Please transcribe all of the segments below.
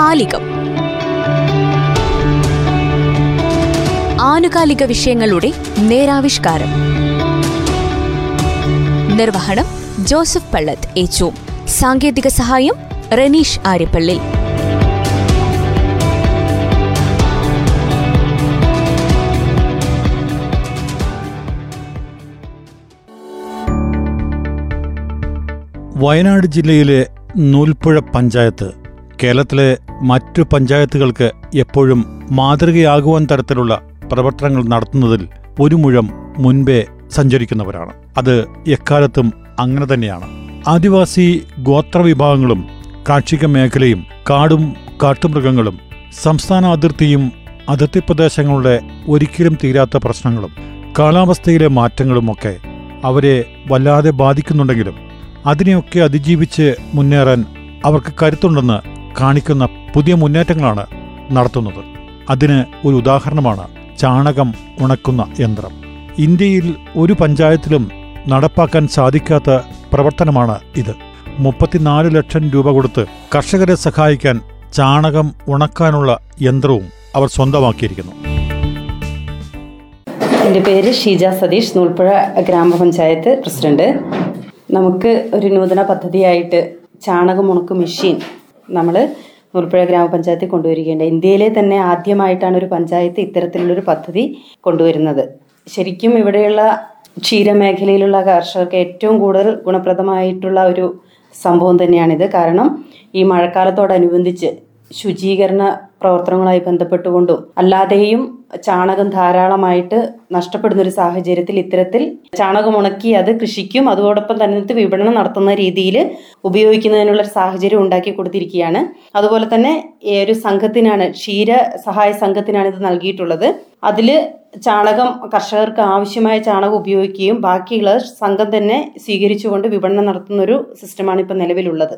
കാലികം ആനുകാലിക വിഷയങ്ങളുടെ നേരാവിഷ്കാരം. നിർവഹണം ജോസഫ് പള്ളത്ത് ഏച്ചു സാങ്കേതിക സഹായം റനീഷ് ആര്യപ്പള്ളി. വയനാട് ജില്ലയിലെ നൂൽപ്പുഴ പഞ്ചായത്ത് കേരളത്തിലെ മറ്റു പഞ്ചായത്തുകൾക്ക് എപ്പോഴും മാതൃകയാകുവാൻ തരത്തിലുള്ള പ്രവർത്തനങ്ങൾ നടത്തുന്നതിൽ ഒരു മുഴം മുൻപേ സഞ്ചരിക്കുന്നവരാണ്. അത് എക്കാലത്തും അങ്ങനെ തന്നെയാണ്. ആദിവാസി ഗോത്രവിഭാഗങ്ങളും കാർഷിക മേഖലയും കാടും കാട്ടുമൃഗങ്ങളും സംസ്ഥാന അതിർത്തിയും അതിർത്തി പ്രദേശങ്ങളുടെ ഒരിക്കലും തീരാത്ത പ്രശ്നങ്ങളും കാലാവസ്ഥയിലെ മാറ്റങ്ങളുമൊക്കെ അവരെ വല്ലാതെ ബാധിക്കുന്നുണ്ടെങ്കിലും അതിനെയൊക്കെ അതിജീവിച്ച് മുന്നേറാൻ അവർക്ക് കരുത്തുണ്ടെന്ന് കാണിക്കുന്ന പുതിയ മുന്നേറ്റങ്ങളാണ് നടത്തുന്നത്. അതിന് ഒരു ഉദാഹരണമാണ് ചാണകം ഉണക്കുന്ന യന്ത്രം. ഇന്ത്യയിൽ ഒരു പഞ്ചായത്തിലും നടപ്പാക്കാൻ സാധിക്കാത്ത പ്രവർത്തനമാണ് ഇത്. മുപ്പത്തിനാല് ലക്ഷം രൂപ കൊടുത്ത് കർഷകരെ സഹായിക്കാൻ ചാണകം ഉണക്കാനുള്ള യന്ത്രവും അവർ സ്വന്തമാക്കിയിരിക്കുന്നു. എന്റെ പേര് ഷീജ സതീഷ് നൂൽപ്പുഴ ഗ്രാമപഞ്ചായത്ത് പ്രസിഡന്റ്. നമുക്ക് ഒരു നൂതന പദ്ധതിയായിട്ട് ചാണകം ഉണക്ക് മെഷീൻ നമ്മൾ നൂൽപ്പുഴ ഗ്രാമപഞ്ചായത്തിൽ കൊണ്ടുവരികയുണ്ട് ഇന്ത്യയിലെ തന്നെ ആദ്യമായിട്ടാണ് ഒരു പഞ്ചായത്ത് ഇത്തരത്തിലുള്ളൊരു പദ്ധതി കൊണ്ടുവരുന്നത്. ശരിക്കും ഇവിടെയുള്ള ക്ഷീരമേഖലയിലുള്ള കർഷകർക്ക് ഏറ്റവും കൂടുതൽ ഗുണപ്രദമായിട്ടുള്ള ഒരു സംഭവം തന്നെയാണിത്. കാരണം ഈ മഴക്കാലത്തോടനുബന്ധിച്ച് ശുചീകരണ പ്രവർത്തനങ്ങളുമായി ബന്ധപ്പെട്ടുകൊണ്ടും അല്ലാതെയും ചാണകം ധാരാളമായിട്ട് നഷ്ടപ്പെടുന്ന ഒരു സാഹചര്യത്തിൽ ഇത്തരത്തിൽ ചാണകം ഉണക്കി അത് കൃഷിക്കും അതോടൊപ്പം തന്നെ വിപണനം നടത്തുന്ന രീതിയിൽ ഉപയോഗിക്കുന്നതിനുള്ള ഒരു സാഹചര്യം ഉണ്ടാക്കി കൊടുത്തിരിക്കുകയാണ്. അതുപോലെ തന്നെ ഒരു സംഘത്തിനാണ് ക്ഷീര സഹായ സംഘത്തിനാണ് ഇത് നൽകിയിട്ടുള്ളത്. അതിൽ ചാണകം കർഷകർക്ക് ആവശ്യമായ ചാണകം ഉപയോഗിക്കുകയും ബാക്കിയുള്ള സംഘം തന്നെ സ്വീകരിച്ചുകൊണ്ട് വിപണനം നടത്തുന്ന ഒരു സിസ്റ്റമാണ് ഇപ്പോൾ നിലവിലുള്ളത്.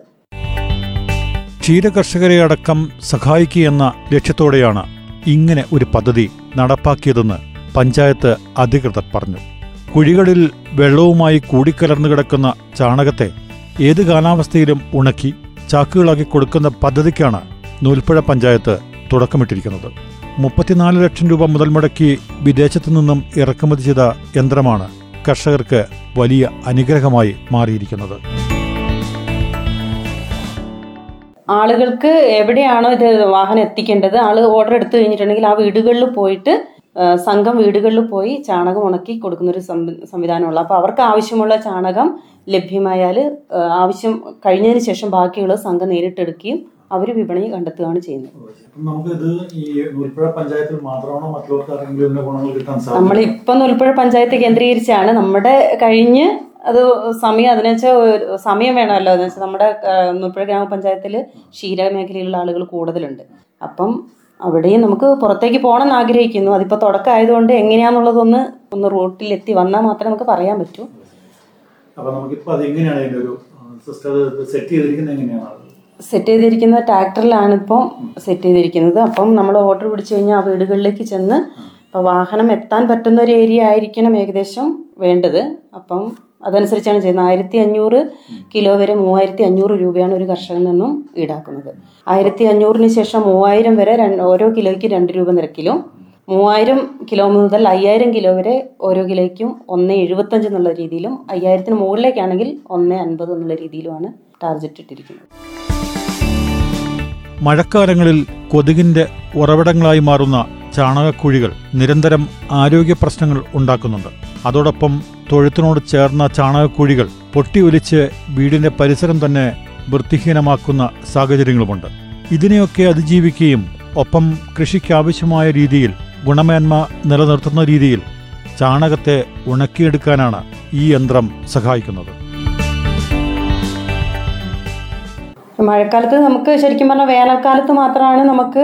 ക്ഷീര കർഷകരെ അടക്കം സഹായിക്കുക എന്ന ലക്ഷ്യത്തോടെയാണ് ഇങ്ങനെ ഒരു പദ്ധതി നടപ്പാക്കിയതെന്ന് പഞ്ചായത്ത് അധികൃതർ പറഞ്ഞു. കുഴികളിൽ വെള്ളവുമായി കൂടിക്കലർന്നു കിടക്കുന്ന ചാണകത്തെ ഏത് കാലാവസ്ഥയിലും ഉണക്കി ചാക്കുകളാക്കി കൊടുക്കുന്ന പദ്ധതിക്കാണ് നൂൽപ്പുഴ പഞ്ചായത്ത് തുടക്കമിട്ടിരിക്കുന്നത്. മുപ്പത്തിനാല് ലക്ഷം രൂപ മുതൽ മുടക്കി വിദേശത്തു നിന്നും ഇറക്കുമതി ചെയ്ത യന്ത്രമാണ് കർഷകർക്ക് വലിയ അനുഗ്രഹമായി മാറിയിരിക്കുന്നത്. ആളുകൾക്ക് എവിടെയാണോ ഇത് വാഹനം എത്തിക്കേണ്ടത് ആൾ ഓർഡർ എടുത്തു കഴിഞ്ഞിട്ടുണ്ടെങ്കിൽ ആ വീടുകളിൽ പോയിട്ട് സംഘം വീടുകളിൽ പോയി ചാണകം ഉണക്കി കൊടുക്കുന്ന ഒരു സംവി- സംവിധാനമുള്ള. അപ്പോൾ അവർക്ക് ആവശ്യമുള്ള ചാണകം ലഭ്യമായാൽ ആവശ്യം കഴിഞ്ഞതിന് ശേഷം ബാക്കിയുള്ള സംഘം നേരിട്ടെടുക്കുകയും അവർ വിപണി കണ്ടെത്തുകയാണ് ചെയ്യുന്നത്. നമുക്കിത് ഈ പഞ്ചായത്തിൽ മാത്രമാണോ മറ്റുള്ളവർക്ക് ആരെങ്കിലും ഇതിന്റെ ഗുണങ്ങൾ കിട്ടാൻ ഇപ്പം നൂൽപ്പുഴ പഞ്ചായത്ത് കേന്ദ്രീകരിച്ചാണ്. നമ്മുടെ കഴിഞ്ഞ് അത് സമയം അതിന് വെച്ചാൽ ഒരു സമയം വേണമല്ലോ. എന്ന് വെച്ചാൽ നമ്മുടെ ആ, നൂൽപ്പുഴ ഗ്രാമപഞ്ചായത്തിൽ ക്ഷീര മേഖലയിലുള്ള ആളുകൾ കൂടുതലുണ്ട്. അപ്പം അവിടെയും നമുക്ക് പുറത്തേക്ക് പോകണം എന്ന് ആഗ്രഹിക്കുന്നു. അതിപ്പോൾ തുടക്കമായതുകൊണ്ട് എങ്ങനെയാണെന്നുള്ളതൊന്ന് ഒന്ന് റൂട്ടിൽ എത്തി വന്നാൽ മാത്രമേ നമുക്ക് പറയാൻ പറ്റൂ. അപ്പോൾ അത് എങ്ങനെയാണ് ഒരു സെറ്റ് ചെയ്തിരിക്കുന്നത് എങ്ങനെയാണ്? സെറ്റ് ചെയ്തിരിക്കുന്ന ട്രാക്ടറിലാണ് ഇപ്പം സെറ്റ് ചെയ്തിരിക്കുന്നത്. അപ്പം നമ്മൾ ഓർഡർ പിടിച്ചു കഴിഞ്ഞാൽ ആ വീടുകളിലേക്ക് ചെന്ന് ഇപ്പോൾ വാഹനം എത്താൻ പറ്റുന്ന ഒരു ഏരിയ ആയിരിക്കണം ഏകദേശം വേണ്ടത്. അപ്പം അതനുസരിച്ചാണ് ചെയ്യുന്നത്. ആയിരത്തി അഞ്ഞൂറ് കിലോ വരെ മൂവായിരത്തി അഞ്ഞൂറ് രൂപയാണ് ഒരു കർഷകൻ നിന്നും ഈടാക്കുന്നത്. ആയിരത്തി അഞ്ഞൂറിന് ശേഷം മൂവായിരം വരെ ഓരോ കിലോയ്ക്ക് രണ്ട് രൂപ നിരക്കിലും മൂവായിരം കിലോ മുതൽ അയ്യായിരം കിലോ വരെ ഓരോ കിലോയ്ക്കും ഒന്ന് എഴുപത്തഞ്ച് എന്നുള്ള രീതിയിലും അയ്യായിരത്തിന് മുകളിലേക്കാണെങ്കിൽ ഒന്ന് അൻപത് എന്നുള്ള രീതിയിലുമാണ് ടാർജറ്റ് ഇട്ടിരിക്കുന്നത്. മഴക്കാലങ്ങളിൽ കൊതുകിന്റെ ഉറവിടങ്ങളായി മാറുന്ന ചാണകക്കുഴികൾ നിരന്തരം ആരോഗ്യ പ്രശ്നങ്ങൾ ഉണ്ടാക്കുന്നുണ്ട്. അതോടൊപ്പം തൊഴുത്തിനോട് ചേർന്ന ചാണകക്കുഴികൾ പൊട്ടിയൊലിച്ച് വീടിന്റെ പരിസരം തന്നെ വൃത്തിഹീനമാക്കുന്ന സാഹചര്യങ്ങളുമുണ്ട്. ഇതിനെയൊക്കെ അതിജീവിക്കുകയും ഒപ്പം കൃഷിക്കാവശ്യമായ രീതിയിൽ ഗുണമേന്മ നിലനിർത്തുന്ന രീതിയിൽ ചാണകത്തെ ഉണക്കിയെടുക്കാനാണ് ഈ യന്ത്രം സഹായിക്കുന്നത്. മഴക്കാലത്ത് നമുക്ക് ശരിക്കും പറഞ്ഞാൽ വേനൽക്കാലത്ത് മാത്രമാണ് നമുക്ക്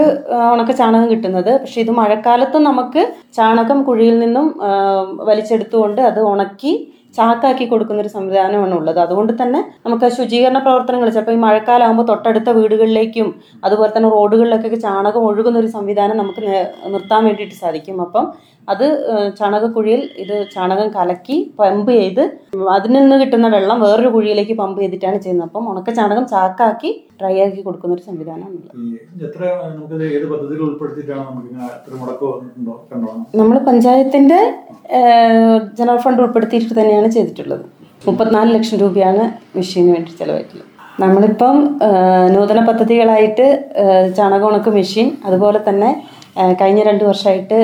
ഉണക്ക ചാണകം കിട്ടുന്നത്. പക്ഷെ ഇത് മഴക്കാലത്തും നമുക്ക് ചാണകം കുഴിയിൽ നിന്നും വലിച്ചെടുത്തുകൊണ്ട് അത് ഉണക്കി ചാക്കാക്കി കൊടുക്കുന്ന ഒരു സംവിധാനമാണ് ഉള്ളത്. അതുകൊണ്ട് തന്നെ നമുക്ക് ശുചീകരണ പ്രവർത്തനങ്ങൾ ചിലപ്പോൾ ഈ മഴക്കാലമാകുമ്പോൾ തൊട്ടടുത്ത വീടുകളിലേക്കും അതുപോലെ തന്നെ റോഡുകളിലൊക്കെ ചാണകം ഒഴുകുന്ന ഒരു സംവിധാനം നമുക്ക് നിർത്താൻ വേണ്ടിയിട്ട് സാധിക്കും. അപ്പം അത് ചാണകക്കുഴിയിൽ ഇത് ചാണകം കലക്കി പമ്പ് ചെയ്ത് അതിൽ നിന്ന് കിട്ടുന്ന വെള്ളം വേറൊരു കുഴിയിലേക്ക് പമ്പ് ചെയ്തിട്ടാണ് ചെയ്യുന്നത്. അപ്പം ഉണക്ക ചാണകം ചാക്കാക്കി ഡ്രൈ ആക്കി കൊടുക്കുന്ന ഒരു സംവിധാനമാണ് നമ്മൾ പഞ്ചായത്തിന്റെ ജനറൽ ഫണ്ട് ഉൾപ്പെടുത്തിയിട്ട് തന്നെയാണ് ചെയ്തിട്ടുള്ളത്. മുപ്പത്തിനാല് ലക്ഷം രൂപയാണ് മെഷീന് വേണ്ടി ചെലവായിട്ടുള്ളത്. നമ്മളിപ്പം നൂതന പദ്ധതികളായിട്ട് ചാണകം ഉണക്ക് മെഷീൻ അതുപോലെ തന്നെ കഴിഞ്ഞ രണ്ട് വർഷമായിട്ട്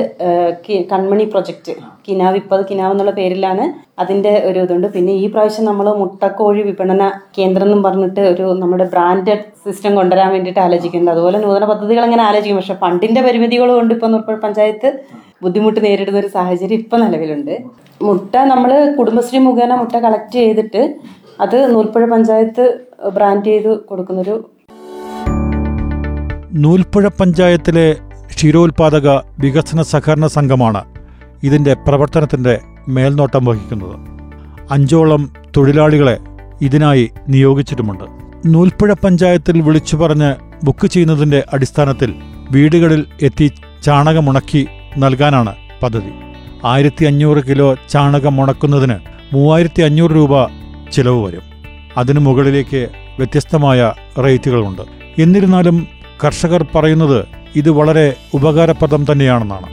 കൺമണി പ്രൊജക്റ്റ് കിനാവ് ഇപ്പത് കിനാവ് എന്നുള്ള പേരിലാണ് അതിന്റെ ഒരു ഇതുണ്ട്. പിന്നെ ഈ പ്രാവശ്യം നമ്മൾ മുട്ടക്കോഴി വിപണന കേന്ദ്രം എന്നും പറഞ്ഞിട്ട് ഒരു നമ്മുടെ ബ്രാൻഡഡ് സിസ്റ്റം കൊണ്ടുവരാൻ വേണ്ടിയിട്ട് ആലോചിക്കുന്നുണ്ട്. അതുപോലെ നൂതന പദ്ധതികൾ അങ്ങനെ ആലോചിക്കും. പക്ഷേ ഫണ്ടിന്റെ പരിമിതികൾ കൊണ്ട് ഇപ്പം നൂർപ്പുഴ പഞ്ചായത്ത്. ബുദ്ധിമുട്ട് നേരിടുന്ന ഒരു സാഹചര്യം ഇപ്പം നിലവിലുണ്ട്. മുട്ട നമ്മൾ കുടുംബശ്രീ മുഖേന മുട്ട കളക്ട് ചെയ്തിട്ട് അത് നൂൽപ്പുഴ പഞ്ചായത്ത് ബ്രാൻഡ് ചെയ്ത് കൊടുക്കുന്നൊരു നൂൽപ്പുഴ പഞ്ചായത്തിലെ ക്ഷീരോത്പാദക വികസന സഹകരണ സംഘമാണ് ഇതിന്റെ പ്രവർത്തനത്തിന്റെ മേൽനോട്ടം വഹിക്കുന്നത്. അഞ്ചോളം തൊഴിലാളികളെ ഇതിനായി നിയോഗിച്ചിട്ടുമുണ്ട്. നൂൽപ്പുഴ പഞ്ചായത്തിൽ വിളിച്ചു പറഞ്ഞ് ബുക്ക് ചെയ്യുന്നതിന്റെ അടിസ്ഥാനത്തിൽ വീടുകളിൽ എത്തി ചാണകമുണക്കി നൽകാനാണ് പദ്ധതി. ആയിരത്തി അഞ്ഞൂറ് കിലോ ചാണകം ഉണക്കുന്നതിന് മൂവായിരത്തി അഞ്ഞൂറ് രൂപ ചിലവ് വരും. അതിനു മുകളിലേക്ക് വ്യത്യസ്തമായ റേറ്റുകളുണ്ട്. എന്നിരുന്നാലും കർഷകർ പറയുന്നത് ഇത് വളരെ ഉപകാരപ്രദം തന്നെയാണെന്നാണ്.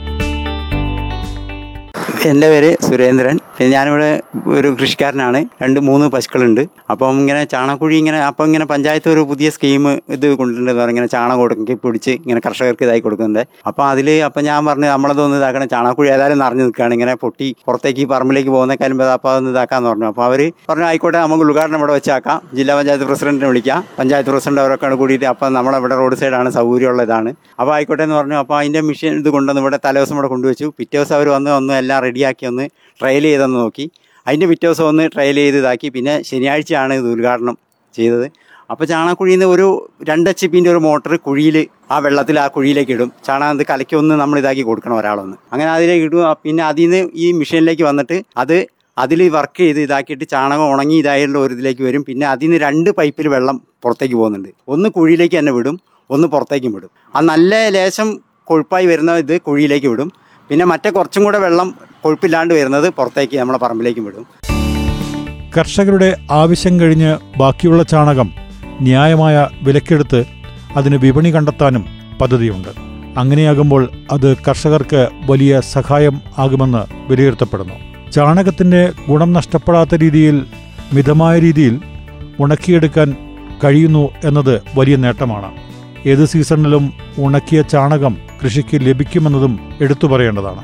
എന്റെ പേര് സുരേന്ദ്രൻ. ഞാനിവിടെ ഒരു കൃഷിക്കാരനാണ്. രണ്ട് മൂന്ന് പശുക്കളുണ്ട്. അപ്പം ഇങ്ങനെ ചാണകക്കുഴി ഇങ്ങനെ അപ്പം ഇങ്ങനെ പഞ്ചായത്ത് ഒരു പുതിയ സ്കീം ഇത് കൊണ്ടുണ്ടെന്ന് പറഞ്ഞാൽ ഇങ്ങനെ ചാണകം കൊടുക്കി പിടിച്ച് ഇങ്ങനെ കർഷകർക്ക് ഇതായി കൊടുക്കുന്നുണ്ട്. അപ്പം അതിൽ അപ്പം ഞാൻ പറഞ്ഞു നമ്മളതൊന്ന് ഇതാക്കണം. ചാണകക്കുഴി ഏതായാലും നിറഞ്ഞു നിൽക്കുകയാണ്. ഇങ്ങനെ പൊട്ടി പുറത്തേക്ക് പറമ്പിലേക്ക് പോകുന്നേക്കാളും അപ്പം അതൊന്ന് ഇതാക്കാന്ന് പറഞ്ഞു. അപ്പോൾ അവർ പറഞ്ഞു ആയിക്കോട്ടെ നമുക്ക് ഉദ്ഘാടനം ഇവിടെ വെച്ചാക്കാം. ജില്ലാ പഞ്ചായത്ത് പ്രസിഡന്റിനെ വിളിക്കാം. പഞ്ചായത്ത് പ്രസിഡന്റ് അവരൊക്കെ കൂടിയിട്ട് അപ്പം നമ്മളിവിടെ റോഡ് സൈഡാണ് സൗകര്യമുള്ള ഇതാണ്. അപ്പോൾ ആയിക്കോട്ടെ എന്ന് പറഞ്ഞു. അപ്പോൾ അതിന്റെ മെഷീൻ ഇത് കൊണ്ടുവന്ന് ഇവിടെ തലേദിവസം ഇവിടെ കൊണ്ടുവച്ചു. പിറ്റേ ദിവസം അവർ വന്ന് ഒന്ന് എല്ലാം റെഡിയാക്കി ഒന്ന് ട്രയൽ ചെയ്തെന്ന് നോക്കി. അതിന്റെ പിറ്റേ ദിവസം ഒന്ന് ട്രയൽ ചെയ്ത് ഇതാക്കി. പിന്നെ ശനിയാഴ്ചയാണ് ഇത് ഉദ്ഘാടനം ചെയ്തത്. അപ്പോൾ ചാണകക്കുഴിയിൽ നിന്ന് ഒരു രണ്ട് എച്ച് പിന്റെ ഒരു മോട്ടർ കുഴിയിൽ ആ വെള്ളത്തിൽ ആ കുഴിയിലേക്ക് ഇടും. ചാണകം അത് കലക്കി ഒന്ന് നമ്മൾ ഇതാക്കി കൊടുക്കണം ഒരാളൊന്ന്. അങ്ങനെ അതിലേക്ക് ഇടും. പിന്നെ അതിൽ നിന്ന് ഈ മെഷീനിലേക്ക് വന്നിട്ട് അത് അതിൽ വർക്ക് ചെയ്ത് ഇതാക്കിയിട്ട് ചാണകം ഉണങ്ങി ഇതായുള്ള ഒരു ഇതിലേക്ക് വരും. പിന്നെ അതിൽ നിന്ന് രണ്ട് പൈപ്പിൽ വെള്ളം പുറത്തേക്ക് പോകുന്നുണ്ട്. ഒന്ന് കുഴിയിലേക്ക് തന്നെ വിടും ഒന്ന് പുറത്തേക്കും വിടും. ആ നല്ല ലേശം കൊഴുപ്പായി വരുന്ന ഇത് കുഴിയിലേക്ക് വിടും. പിന്നെ മറ്റേ കുറച്ചും കൂടെ വെള്ളം കൊഴുപ്പില്ലാണ്ട് വരുന്നത് പുറത്തേക്ക് നമ്മളെ പറമ്പിലേക്ക് വിടും. കർഷകരുടെ ആവശ്യം കഴിഞ്ഞ് ബാക്കിയുള്ള ചാണകം ന്യായമായ വിലക്കെടുത്ത് അതിന് വിപണി കണ്ടെത്താനും പദ്ധതിയുണ്ട്. അങ്ങനെയാകുമ്പോൾ അത് കർഷകർക്ക് വലിയ സഹായം ആകുമെന്ന് വിലയിരുത്തപ്പെടുന്നു. ചാണകത്തിന്റെ ഗുണം നഷ്ടപ്പെടാത്ത രീതിയിൽ മിതമായ രീതിയിൽ ഉണക്കിയെടുക്കാൻ കഴിയുന്നു എന്നത് വലിയ നേട്ടമാണ്. ഏത് സീസണിലും ഉണക്കിയ ചാണകം കൃഷിക്ക് ലഭിക്കുമെന്നതും എടുത്തു പറയേണ്ടതാണ്.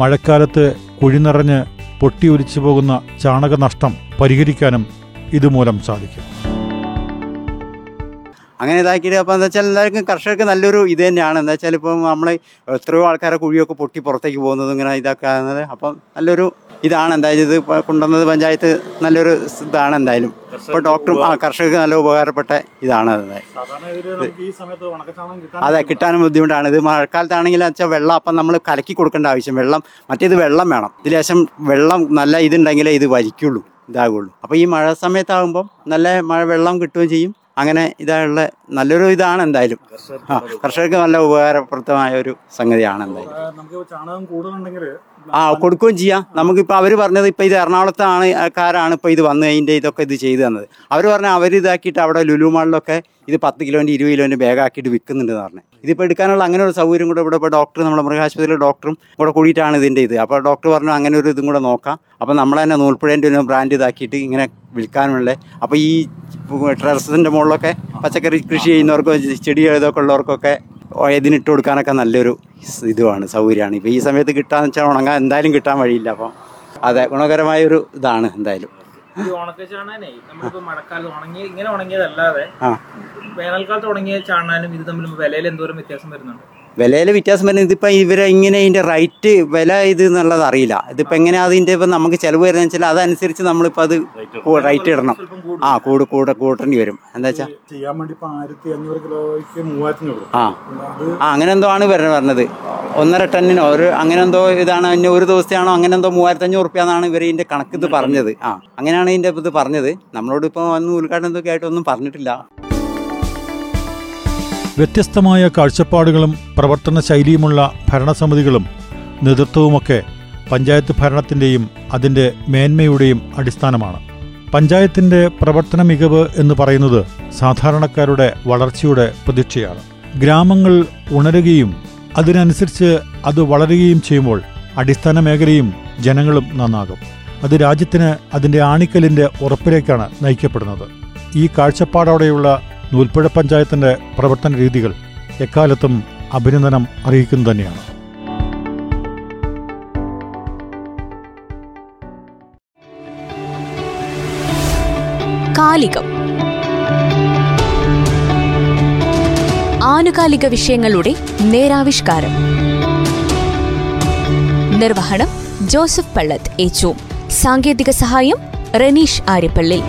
മഴക്കാലത്ത് കുഴിനിറഞ്ഞ് പൊട്ടിയൊലിച്ചു പോകുന്ന ചാണകനഷ്ടം പരിഹരിക്കാനും ഇതുമൂലം സാധിക്കും. അങ്ങനെ ഇതാക്കിയിട്ട് അപ്പോൾ എന്താ വെച്ചാൽ എല്ലാവർക്കും കർഷകർക്ക് നല്ലൊരു ഇത് തന്നെയാണ്. എന്താ വെച്ചാൽ ഇപ്പം നമ്മൾ എത്രയോ ആൾക്കാരെ കുഴിയൊക്കെ പൊട്ടി പുറത്തേക്ക് പോകുന്നത് ഇങ്ങനെ ഇതാക്കുന്നത് അപ്പം നല്ലൊരു ഇതാണ് എന്തായാലും ഇത് ഇപ്പൊ കൊണ്ടുവന്നത് പഞ്ചായത്ത് നല്ലൊരു ഇതാണ് എന്തായാലും. ഇപ്പോൾ ഡോക്ടറും ആ കർഷകർക്ക് നല്ല ഉപകാരപ്പെട്ട ഇതാണ് അത് കിട്ടാനും ബുദ്ധിമുട്ടാണ്. ഇത് മഴക്കാലത്താണെങ്കിൽ വെച്ചാൽ വെള്ളം അപ്പം നമ്മൾ കലക്കി കൊടുക്കേണ്ട ആവശ്യം. വെള്ളം മറ്റേത് വെള്ളം വേണം. ഇതിൽ ശേഷം വെള്ളം നല്ല ഇതുണ്ടെങ്കിലേ ഇത് വലിക്കുള്ളൂ ഇതാകുള്ളൂ. അപ്പോൾ ഈ മഴ സമയത്താകുമ്പോൾ നല്ല മഴ വെള്ളം കിട്ടുകയും ചെയ്യും. അങ്ങനെ ഇതായുള്ള നല്ലൊരു ഇതാണ് എന്തായാലും. കർഷകർക്ക് നല്ല ഉപകാരപ്രദമായ ഒരു സംഗതിയാണ് എന്തായാലും. നമുക്ക് ചാണകം കൂടുതലുണ്ടെങ്കിൽ ആ കൊടുക്കുകയും ചെയ്യാം. നമുക്കിപ്പോൾ അവർ പറഞ്ഞത് ഇപ്പോൾ ഇത് എറണാകുളത്താണ് കാരാണ് ഇപ്പോൾ ഇത് വന്ന് അതിന്റെ ഇതൊക്കെ ഇത് ചെയ്തു തന്നത്. അവർ പറഞ്ഞാൽ അവർ ഇതാക്കിയിട്ട് അവിടെ ലുലു മാളിലൊക്കെ ഇത് പത്ത് കിലോന്റെ ഇരുപത് കിലോന്റെ ബാഗാക്കിയിട്ട് വിൽക്കുന്നുണ്ടെന്ന് പറഞ്ഞു. ഇതിപ്പോൾ എടുക്കാനുള്ള അങ്ങനെ ഒരു സൗകര്യം കൂടെ ഇവിടെ ഇപ്പോൾ ഡോക്ടർ നമ്മുടെ മൃഗാശുപത്രിയിലെ ഡോക്ടറും കൂടെ കൂടിയിട്ടാണ് ഇതിന്റെ ഇത്. അപ്പോൾ ഡോക്ടർ പറഞ്ഞു അങ്ങനെ ഒരു ഇതും കൂടെ നോക്കാം. അപ്പോൾ നമ്മൾ തന്നെ നൂൽപ്പുഴേന്റെ ഒരു ബ്രാൻഡ് ഇതാക്കിയിട്ട് ഇങ്ങനെ വിൽക്കാനുള്ള. അപ്പോൾ ഈ ടെറസിന്റെ മുകളിലൊക്കെ പച്ചക്കറി കൃഷി ചെയ്യുന്നവർക്കോ ചെടി ഇതൊക്കെ ഉള്ളവർക്കൊക്കെ ഇതിനിട്ട് കൊടുക്കാനൊക്കെ നല്ലൊരു ഇതുമാണ് സൗകര്യമാണ്. ഇപ്പോൾ ഈ സമയത്ത് കിട്ടാന്ന് വെച്ചാൽ ഉണങ്ങാൻ എന്തായാലും കിട്ടാൻ വഴിയില്ല. അപ്പം അതെ ഗുണകരമായ ഒരു ഇതാണ് എന്തായാലും. ഈ ഉണക്ക ചാണാനേ നമ്മളിപ്പോ മഴക്കാലത്ത് ഉണങ്ങി ഇങ്ങനെ ഉണങ്ങിയതല്ലാതെ വേനൽക്കാലത്ത് ഉണങ്ങിയ ചാണാനും ഇത് തമ്മിൽ വിലയിൽ എന്തോരം വ്യത്യാസം വരുന്നുണ്ട്? വിലയിൽ വ്യത്യാസം വരുന്നത് ഇതിപ്പോൾ ഇവരെ ഇങ്ങനെ ഇതിന്റെ റൈറ്റ് വില ഇത് എന്നുള്ളത് അറിയില്ല. ഇതിപ്പോൾ എങ്ങനെ അതിന്റെ ഇപ്പം നമുക്ക് ചിലവ് വരുന്നത് വെച്ചാൽ അതനുസരിച്ച് നമ്മളിപ്പോൾ അത് റൈറ്റ് ഇടണം. ആ കൂട് കൂടെ കൂട്ടേണ്ടി വരും. എന്താ വെച്ചാൽ ചെയ്യാൻ വേണ്ടി ഇപ്പൊ ആയിരത്തി അഞ്ഞൂറ് കിലോയ്ക്ക് മൂവായിരത്തി ആ. ആ അങ്ങനെ എന്തോ ആണ് വരണ പറഞ്ഞത് ഒന്നര ടണ്ണിന് ഒരു അങ്ങനെ എന്തോ ഇതാണ് അതിന് ഒരു ദിവസത്തെയാണോ അങ്ങനെ എന്തോ മൂവായിരത്തി അഞ്ഞൂറ് റുപ്യ എന്നാണ് ഇവർ ഇതിന്റെ കണക്ക് ഇത് പറഞ്ഞത്. ആ അങ്ങനെയാണ് ഇതിന്റെ ഇത് പറഞ്ഞത്. നമ്മളോട് ഇപ്പോൾ വന്ന് ഉദ്ഘാടനം എന്തൊക്കെ ആയിട്ടൊന്നും പറഞ്ഞിട്ടില്ല. വ്യത്യസ്തമായ കാഴ്ചപ്പാടുകളും പ്രവർത്തന ശൈലിയുമുള്ള ഭരണസമിതികളും നേതൃത്വവുമൊക്കെ പഞ്ചായത്ത് ഭരണത്തിന്റെയും അതിന്റെ മേന്മയുടെയും അടിസ്ഥാനമാണ്. പഞ്ചായത്തിന്റെ പ്രവർത്തന മികവ് എന്ന് പറയുന്നത് സാധാരണക്കാരുടെ വളർച്ചയുടെ പ്രതീക്ഷയാണ്. ഗ്രാമങ്ങൾ ഉണരുകയും അതിനനുസരിച്ച് അത് വളരുകയും ചെയ്യുമ്പോൾ അടിസ്ഥാന മേഖലയും ജനങ്ങളും നന്നാകും. അത് രാജ്യത്തിന് അതിന്റെ ആണിക്കലിന്റെ ഉറപ്പിലേക്കാണ് നയിക്കപ്പെടുന്നത്. ഈ കാഴ്ചപ്പാടോടെയുള്ള നൂൽപ്പുഴ പഞ്ചായത്തിന്റെ പ്രവർത്തന രീതികൾ എക്കാലത്തും അഭിനന്ദനം അറിയിക്കുന്നു തന്നെയാണ്. കാലികം. ആനുകാലിക വിഷയങ്ങളുടെ നേരാവിഷ്കാരം. നിർവഹണം ജോസഫ് പള്ളത്ത് ഏച്ചു സാങ്കേതിക സഹായം റനീഷ് ആര്യപ്പള്ളി.